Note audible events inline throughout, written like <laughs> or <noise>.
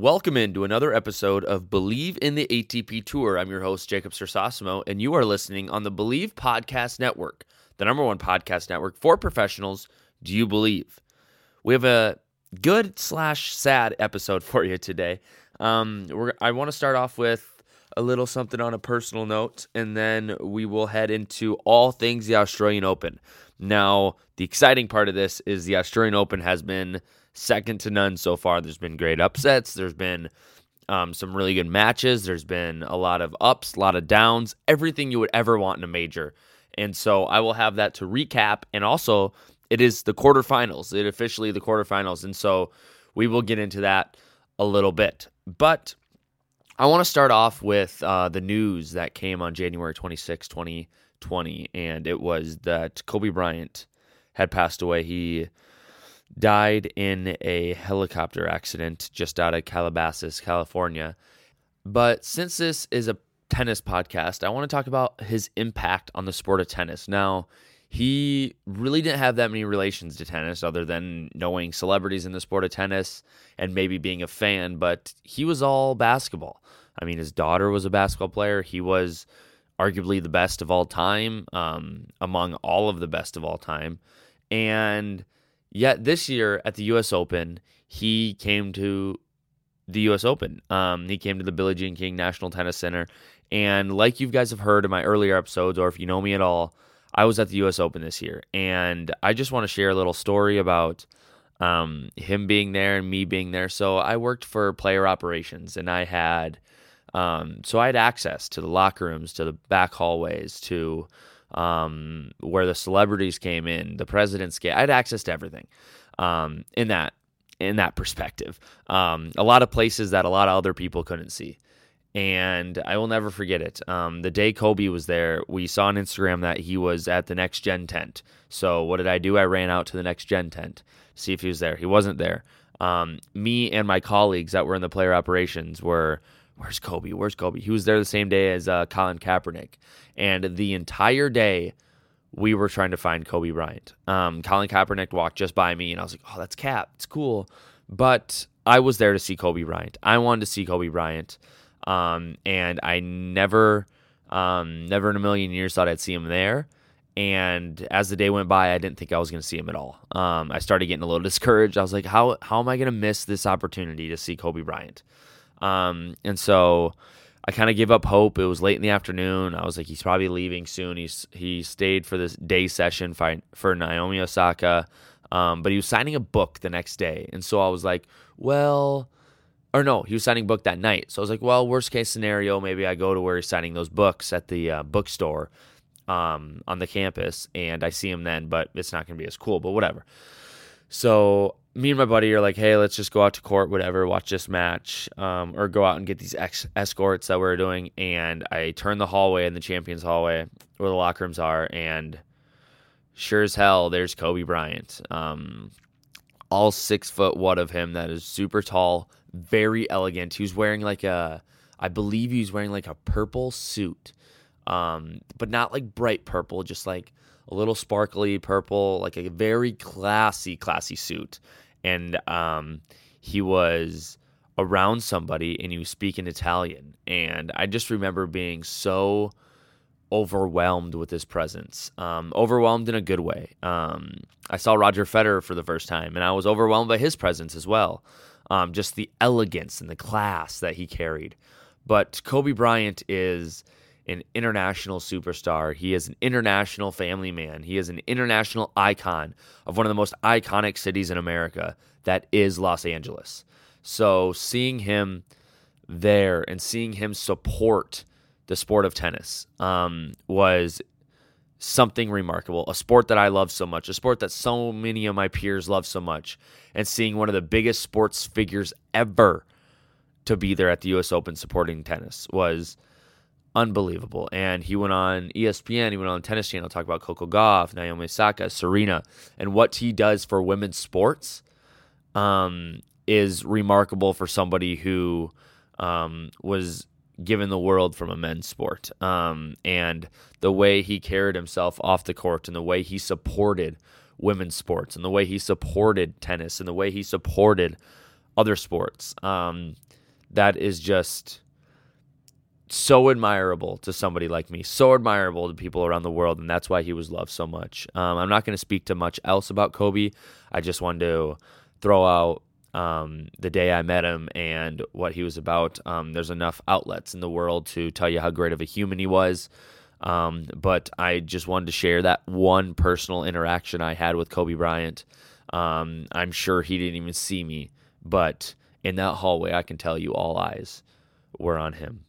Welcome into another episode of Bleav in the ATP Tour. I'm your host, Jacob Cersosimo, and you are listening on the Bleav Podcast Network, the number one podcast network for professionals. Do you believe? We have a good slash sad episode <laughs> for you today. Um, I want to start off with a little something on a personal note, and then we will head into all things the Australian Open. Now, the exciting part of this is the Australian Open has been second to none so far. There's been great upsets. There's been um, some really good matches. There's been a lot of ups, a lot of downs, everything you would ever want in a major. And so I will have that to recap. And also, it is the quarterfinals. It officially the quarterfinals. And so we will get into that a little bit. But I want to start off with uh, the news that came on January 26, 2020. And it was that Kobe Bryant had passed away. He died in a helicopter accident just out of Calabasas, California. But since this is a tennis podcast, I want to talk about his impact on the sport of tennis. Now, he really didn't have that many relations to tennis other than knowing celebrities in the sport of tennis and maybe being a fan, but he was all basketball. I mean, his daughter was a basketball player. He was arguably the best of all time, um, among all of the best of all time. And Yet this year at the U.S. Open, he came to the U.S. Open. Um, he came to the Billie Jean King National Tennis Center, and like you guys have heard in my earlier episodes, or if you know me at all, I was at the U.S. Open this year, and I just want to share a little story about um, him being there and me being there. So I worked for player operations, and I had um, so I had access to the locker rooms, to the back hallways, to um, where the celebrities came in, the presidents get. I had access to everything um, in that in that perspective. Um, a lot of places that a lot of other people couldn't see. And I will never forget it. Um, the day Kobe was there, we saw on Instagram that he was at the next gen tent. So what did I do? I ran out to the next gen tent, to see if he was there. He wasn't there. Um, me and my colleagues that were in the player operations were where's Kobe? Where's Kobe? He was there the same day as uh, Colin Kaepernick. And the entire day, we were trying to find Kobe Bryant. Um, Colin Kaepernick walked just by me, and I was like, oh, that's Cap. It's cool. But I was there to see Kobe Bryant. I wanted to see Kobe Bryant. Um, and I never, um, never in a million years thought I'd see him there. And as the day went by, I didn't think I was going to see him at all. Um, I started getting a little <laughs> discouraged. I was like, how, how am I going to miss this opportunity to see Kobe Bryant? Um, and so I kind of gave up hope. It was late in the afternoon. I was like, he's probably leaving soon. He's he stayed for this day session for, for Naomi Osaka, um, but he was signing a book the next day. And so I was like, well, or no, he was signing book that night. So I was like, well, worst case scenario, maybe I go to where he's signing those books at the uh, bookstore um, on the campus, and I see him then. But it's not going to be as cool. But whatever. So me and my buddy are like, hey, let's just go out to court, whatever, watch this match, um, or go out and get these ex- escorts that we're doing. And I turn the hallway in the champions hallway where the locker rooms are, and sure as hell, there's Kobe Bryant. Um, all six foot one of him, that is super tall, very elegant. He was wearing like a, I believe he was wearing like a purple suit, um, but not like bright purple, just like a little sparkly purple, like a very classy, classy suit. And um, he was around somebody and he was speaking Italian. And I just remember being so overwhelmed with his presence, um, overwhelmed in a good way. Um, I saw Roger Federer for the first time and I was overwhelmed by his presence as well. um, just the elegance and the class that he carried. But Kobe Bryant is an international superstar. He is an international family man. He is an international icon of one of the most iconic cities in America that is Los Angeles. So seeing him there and seeing him support the sport of tennis um, was something remarkable. A sport that I love so much, a sport that so many of my peers love so much, and seeing one of the biggest sports figures ever to be there at the U.S. Open supporting tennis was unbelievable. And he went on ESPN, he went on the Tennis Channel, talk about Coco Gauff, Naomi Osaka, Serena, and what he does for women's sports um, is remarkable for somebody who um, was given the world from a men's sport. Um, and the way he carried himself off the court and the way he supported women's sports and the way he supported tennis and the way he supported other sports. Um, that is just so admirable to somebody like me, so admirable to people around the world, and that's why he was loved so much. Um, I'm not going to speak to much else about Kobe. I just wanted to throw out um, the day I met him and what he was about. Um, there's enough outlets in the world to tell you how great of a human he was. Um, but I just wanted to share that one personal interaction I had with Kobe Bryant. Um, I'm sure he didn't even see me, but in that hallway, I can tell you all eyes were on him.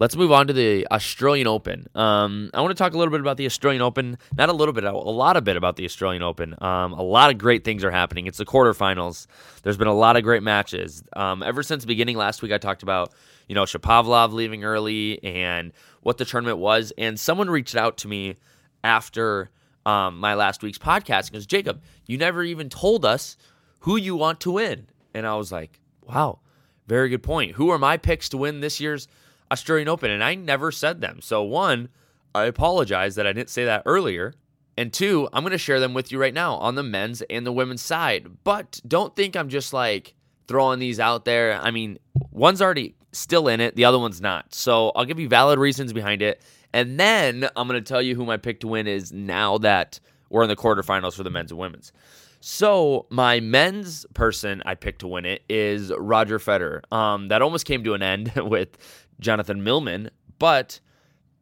Let's move on to the Australian Open. Um, I want to talk a little bit about the Australian Open. Not a little bit, a lot of bit about the Australian Open. Um, a lot of great things are happening. It's the quarterfinals. There's been a lot of great matches. Um, ever since the beginning last week, I talked about you know Shapovalov leaving early and what the tournament was. And someone reached out to me after um, my last week's podcast and goes, Jacob, you never even told us who you want to win. And I was like, wow, very good point. Who are my picks to win this year's Australian Open? And I never said them. So, one, I apologize that I didn't say that earlier. And two, I'm going to share them with you right now on the men's and the women's side. But don't think I'm just like throwing these out there. I mean, one's already still in it, the other one's not. So, I'll give you valid reasons behind it. And then I'm going to tell you who my pick to win is now that we're in the quarterfinals for the men's and women's. So my men's person I picked to win it is Roger Federer. Um, that almost came to an end <laughs> with Jonathan Millman, but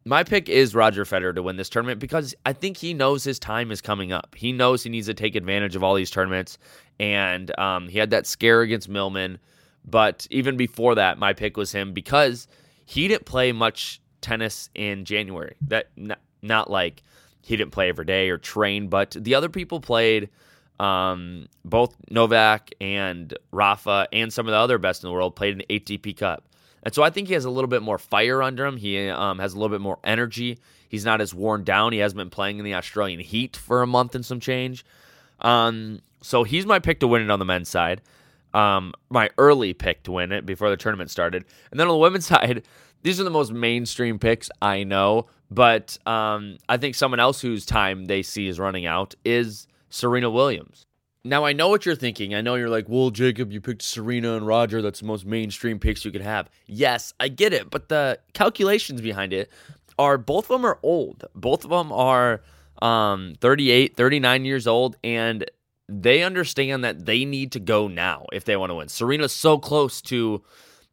my pick is Roger Federer to win this tournament because I think he knows his time is coming up. He knows he needs to take advantage of all these tournaments, and um, he had that scare against Millman. But even before that, my pick was him because he didn't play much tennis in January. That not, not like he didn't play every day or train, but the other people played um, both Novak and Rafa and some of the other best in the world played an ATP Cup. And so I think he has a little bit more fire under him. He um, has a little bit more energy. He's not as worn down. He hasn't been playing in the Australian heat for a month and some change. Um, so he's my pick to win it on the men's side. Um, my early pick to win it before the tournament started. And then on the <laughs> women's side, these are the most mainstream picks I know. But um, I think someone else whose time they see is running out is Serena Williams. Now, I know what you're thinking. I know you're like, well, Jacob, you picked Serena and Roger. That's the most mainstream picks you could have. Yes, I get it. But the calculations behind it are both of them are old. Both of them are um, 38, 39 years old. And they understand that they need to go now if they want to win. Serena's so close to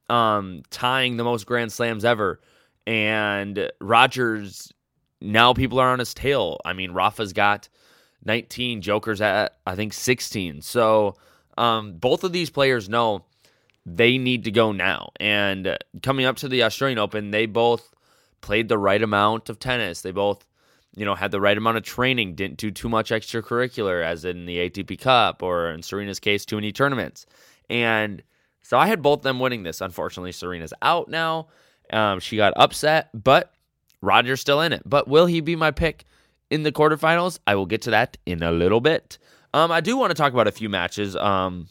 um, tying the most Grand Slams ever. And Rogers, now people are on his tail. I mean, Rafa's got 19, Joker's at, I think, 16. So um, both of these players know they need to go now. And coming up to the Australian Open, they both played the right amount of tennis. They both, you know, had the right amount of training, didn't do too much extracurricular, as in the ATP Cup or in Serena's case, too many tournaments. And so I had both them winning this. Unfortunately, Serena's out now. Um, she got upset, but Roger's still in it. But will he be my pick in the quarterfinals. I will get to that in a little bit. Um, I do want to talk about a few matches. Um,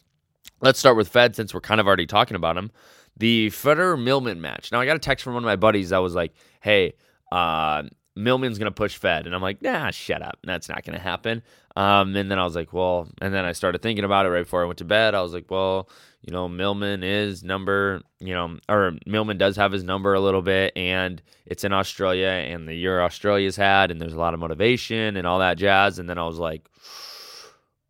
let's start with Fed since we're kind of already talking about him. The Federer Millman match. Now I got a text from one of my buddies that was like, "Hey, uh, Millman's gonna push Fed," and I'm like, "Nah, shut up. That's not gonna happen." Um, and then I was like, "Well," and then I started thinking about it right before I went to bed. I was like, "Well, you know, Millman is number, you know, or Millman does have his number a little bit, and it's in Australia, and the year Australia's had, and there's a lot of motivation and all that jazz. And then I was like,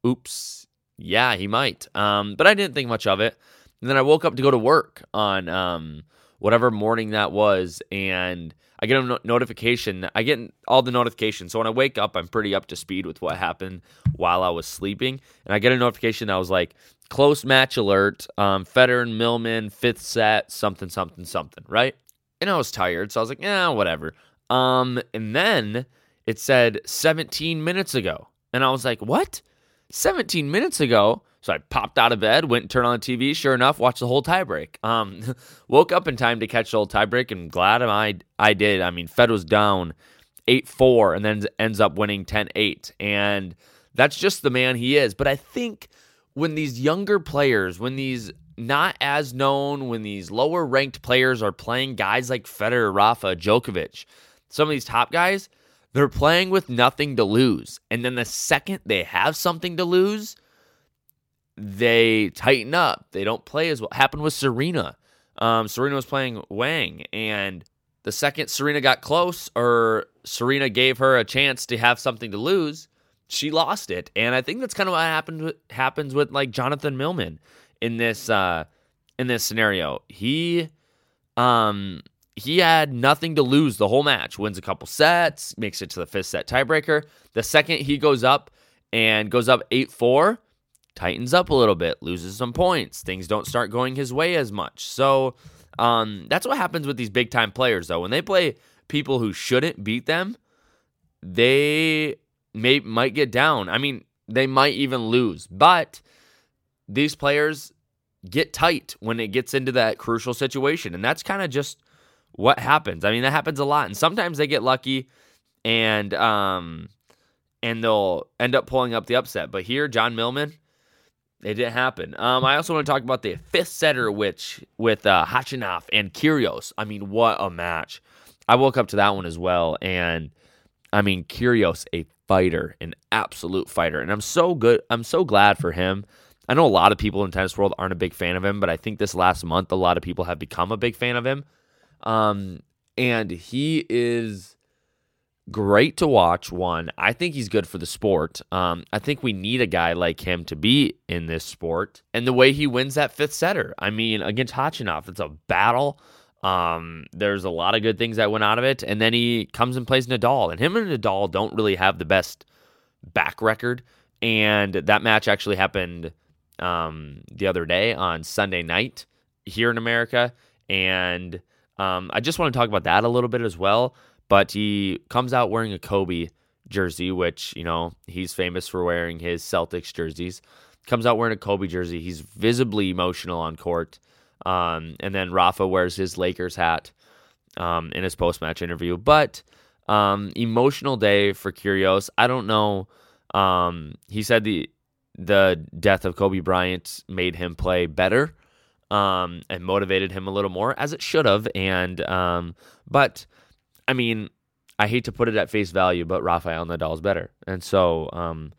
oops, yeah, he might. Um, but I didn't think much of it. And then I woke up to go to work on um, whatever morning that was, and I get a no- notification. I get all the notifications. So when I wake up, I'm pretty up to speed with what happened while I was sleeping. And I get a notification that was like, close match alert, um, Federer and Millman, fifth set, something, something, something, right? And I was tired. So I was like, yeah, whatever. Um, and then it said 17 minutes ago. And I was like, what? 17 minutes ago? So I popped out of bed, went and turned on the TV. Sure enough, watched the whole tiebreak. Um, <laughs> woke up in time to catch the whole tiebreak, and glad I I did. I mean, Fed was down eight four, and then ends up winning 10-8. and that's just the man he is. But I think when these younger players, when these not as known, when these lower ranked players are playing guys like Federer, Rafa, Djokovic, some of these top guys, they're playing with nothing to lose. And then the second they have something to lose they tighten up. They don't play as well. Happened with Serena. Um, Serena was playing Wang, and the second Serena got close, or Serena gave her a chance to have something to lose, she lost it. And I think that's kind of what happened happens with like Jonathan Millman in this uh, in this scenario. He um he had nothing to lose the whole match. Wins a couple sets, makes it to the fifth set tiebreaker. The second he goes up and goes up eight four tightens up a little bit, loses some points, things don't start going his way as much. So um, that's what happens with these big time players, though. When they play people who shouldn't beat them, they may might get down. I mean, they might even lose, but these players get tight when it gets into that crucial situation, and that's kind of just what happens. I mean, that happens a lot, and sometimes they get lucky, and um, and they'll end up pulling up the upset. But here, John Millman, it didn't happen. Um, I also want to talk about the fifth setter, which with uh, Khachanov and Kyrgios. I mean, what a match! I woke up to that one as well, and I mean, Kyrgios, a fighter, an absolute fighter, and I'm so good. I'm so glad for him. I know a lot of people in tennis world aren't a big fan of him, but I think this last month a lot of people have become a big fan of him. Um, and he is great to watch. One, I think he's good for the sport. Um, I think we need a guy like him to be in this sport. And the way he wins that fifth setter, I mean, against Khachanov, it's a battle. Um, there's a lot of good things that went out of it. And then he comes and plays Nadal. And him and Nadal don't really have the best back record. And that match actually happened um, the other day on Sunday night here in America. And um, I just want to talk about that a little bit as well. But he comes out wearing a Kobe jersey, which, you know, he's famous for wearing his Celtics jerseys. Comes out wearing a Kobe jersey. He's visibly emotional on court. Um, and then Rafa wears his Lakers hat um, in his post match interview. But um, emotional day for Kyrgios. I don't know. Um, he said the the death of Kobe Bryant made him play better um, and motivated him a little more, as it should have. And um, but I mean, I hate to put it at face value, but Rafael Nadal is better, and so um,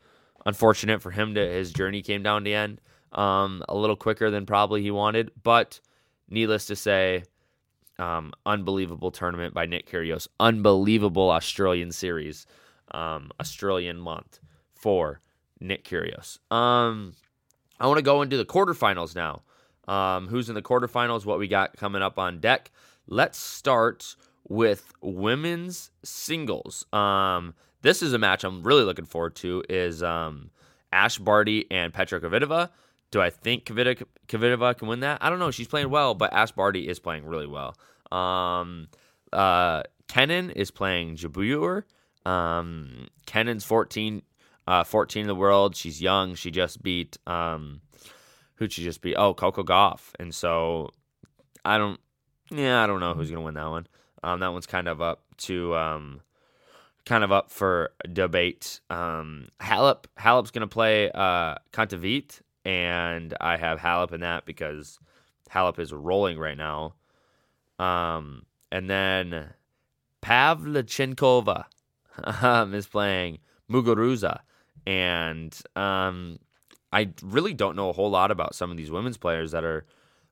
unfortunate for him to his journey came down to end um, a little quicker than probably he wanted. But needless to say, um, unbelievable tournament by Nick Kyrgios, unbelievable Australian series, um, Australian month for Nick Kyrgios. Um, I want to go into the quarterfinals now. Um, who's in the quarterfinals? What we got coming up on deck? Let's start with women's singles. Um, this is a match I'm really looking forward to. Is um, Ash Barty and Petra Kvitova. Do I think Kvitova, Kvitova can win that? I don't know. She's playing well, but Ash Barty is playing really well. Um, uh, Kenin is playing Jabeur. Um, Kenin's 14, uh, 14 in the world. She's young. She just beat um, who'd she just beat? Oh, Coco Gauff. And so I don't. Yeah, I don't know who's gonna win that one. Um, that one's kind of up to um, kind of up for debate. Um, Halep Halep's going to play uh, and I have Halep in that because Halep is rolling right now. Um, and then Pavlyuchenkova <laughs> um, is playing Muguruza, and um, I really don't know a whole lot about some of these women's players that are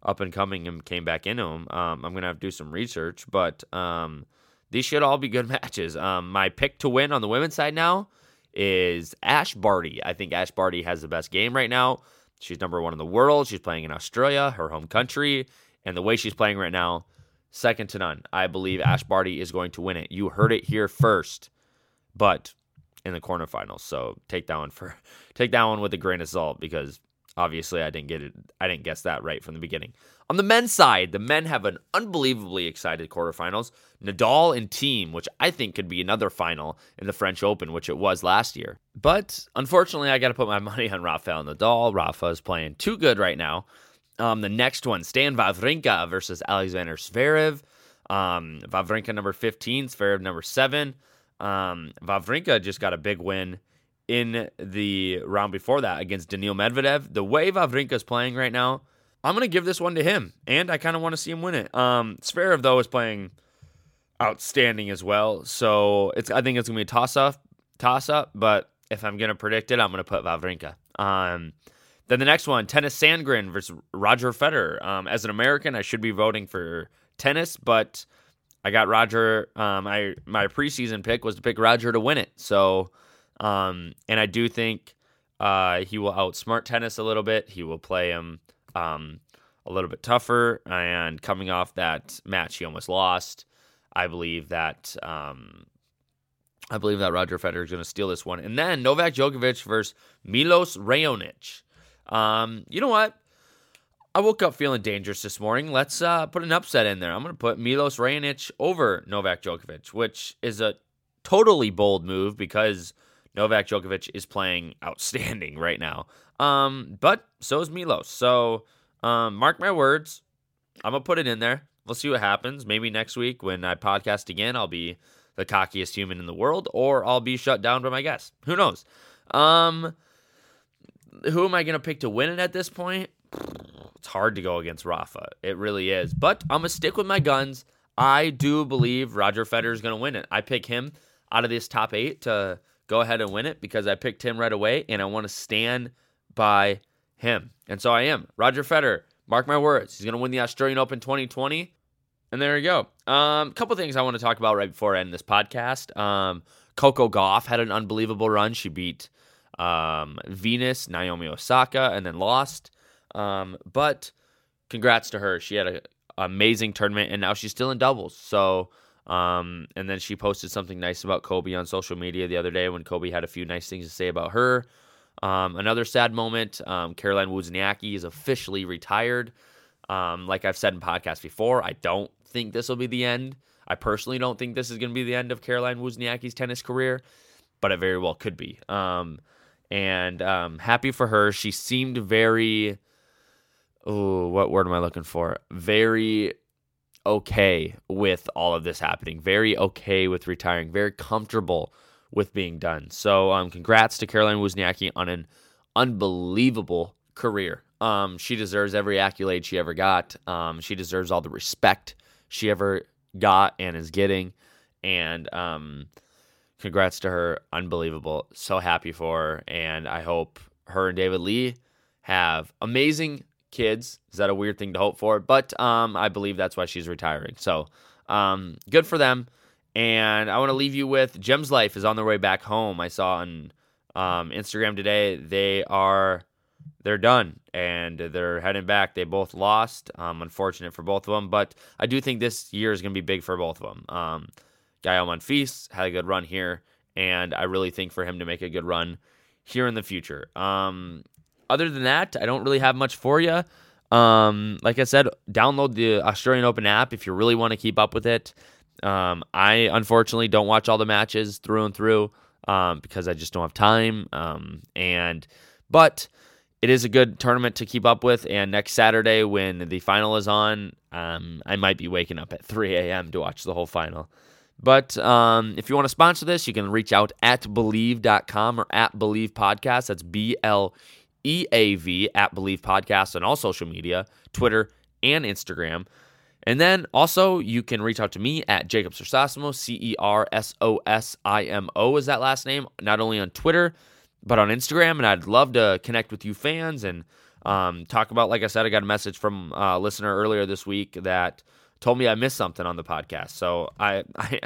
up and coming and came back into them. Um, I'm gonna have to do some research, but um, these should all be good <laughs> matches. Um, my pick to win on the women's side now is Ash Barty. I think Ash Barty has the best game right now. She's number one in the world. She's playing in Australia, her home country. And the way she's playing right now, second to none. I believe Ash Barty is going to win it. You heard it here first, but in the quarterfinals. So take that one for <laughs> take that one with a grain of salt because obviously I didn't get it. I didn't guess that right from the beginning. On the men's side, the men have an unbelievably excited quarterfinals. Nadal and Thiem, which I think could be another final in the French Open, which it was last year. But unfortunately, I got to put my <laughs> money on Rafael Nadal. Rafa is playing too good right now. Um, the next one, Stan Wawrinka versus Alexander Zverev. Um, Wawrinka number 15, Zverev number 7. Um, Wawrinka just got a big win in the round before that against Daniil Medvedev. The way Wawrinka is playing right now, I'm going to give this one to him, and I kind of want to see him win it. Um, though, is playing outstanding as well. So it's I think it's going to be a toss up, toss up, but if I'm going to predict it, I'm going to put Wawrinka. Um, then the next one, Tennys Sandgren versus Roger Federer. Um, as an American, I should be voting for Tennys, but I got Roger. Um, I my preseason pick was to pick Roger to win it. So, um, and I do think uh, he will outsmart Tennys a little bit. He will play him um, a little bit tougher. And coming off that match, he almost lost. I believe that um, I believe that Roger Federer is going to steal this one. And then Novak Djokovic versus Milos Raonic. Um, you know what? I woke up feeling dangerous this morning. Let's uh, put an upset in there. I'm going to put Milos Raonic over Novak Djokovic, which is a totally bold move because Novak Djokovic is playing <laughs> outstanding right now. Um, but so is Milos. So um, mark my words. I'm to put it in there. We'll see what happens. Maybe next week when I podcast again, I'll be the cockiest human in the world, or I'll be shut down by my guests. Who knows? Um, who am I to pick to win it at this point? It's hard to go against Rafa. It really is. But I'm to stick with my guns. I do believe Roger Federer is to win it. I pick him out of this top eight to go ahead and win it because I picked him right away and I want to stand by him. And so I am. Roger Federer, mark my words, he's going to win the Australian Open 2020. And there you go. A um, couple things I want to talk about right before I end this podcast. Um, Coco Gauff had an unbelievable run. She beat um, Venus, Naomi Osaka, and then lost. Um, but congrats to her. She had an amazing tournament, and now she's still in doubles. So, um, and then she posted something nice about Kobe on social media the other day when Kobe had a few nice things to say about her. Um, another sad moment um, Caroline Wozniacki is officially retired. Um, like I've said in podcasts before, I don't think this will be the end. I personally don't think this is going to be the end of Caroline Wozniacki's tennis career, but it very well could be. Um, and um, happy for her. She seemed very, oh, what word am I looking for? Very okay with all of this happening. Very okay with retiring. Very comfortable with being done. So, um, congrats to Caroline Wozniacki on an unbelievable career. Um, she deserves every accolade she ever got. Um, she deserves all the respect she ever got and is getting. And um, congrats to her. Unbelievable. So happy for her. And I hope her and David Lee have amazing kids. Is that a weird thing to hope for? But um, I believe that's why she's retiring. So um, good for them. And I want to leave you with Gem's Life is on their way back home. I saw on um, Instagram today they are they're done and they're heading back. They both lost. Um, unfortunate for both of them, but I do think this year is going to be big for both of them. Um, Gael Monfils had a good run here, and I really think for him to make a good run here in the future. Um, other than that, I don't really have much for you. Um, like I said, download the Australian Open app if you really want to keep up with it. Um, I unfortunately don't watch all the matches through and through um, because I just don't have time. Um, and but it is a good tournament to keep up with. And next Saturday, when the final is on, um, I might be waking up at 3 a.m. to watch the whole final. But um, if you want to sponsor this, you can reach out at bleav.com or at bleav podcast. That's B L E A V at Bleav podcast on all social media, Twitter and Instagram. And then also, you can reach out to me at Jacob Cersosimo, C E R S O S I M O is that last name, not only on Twitter, but on Instagram. And I'd love to connect with you fans and um, talk about, like I said, I got a message from a listener earlier this week that told me I missed something on the podcast. So I, <laughs> I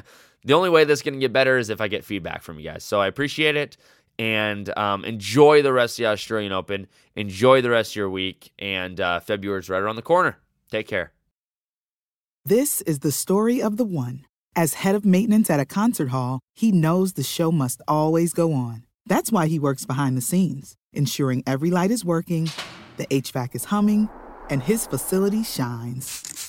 the only way this can get better is if I get feedback from you guys. So I appreciate it. And um, enjoy the rest of the Australian Open. Enjoy the rest of your week, and uh, February's right around the corner. Take care. This is the story of the one. As head of maintenance at a concert hall, he knows the show must always go on. That's why he works behind the scenes, ensuring every light is working, the HVAC is humming, and his facility shines.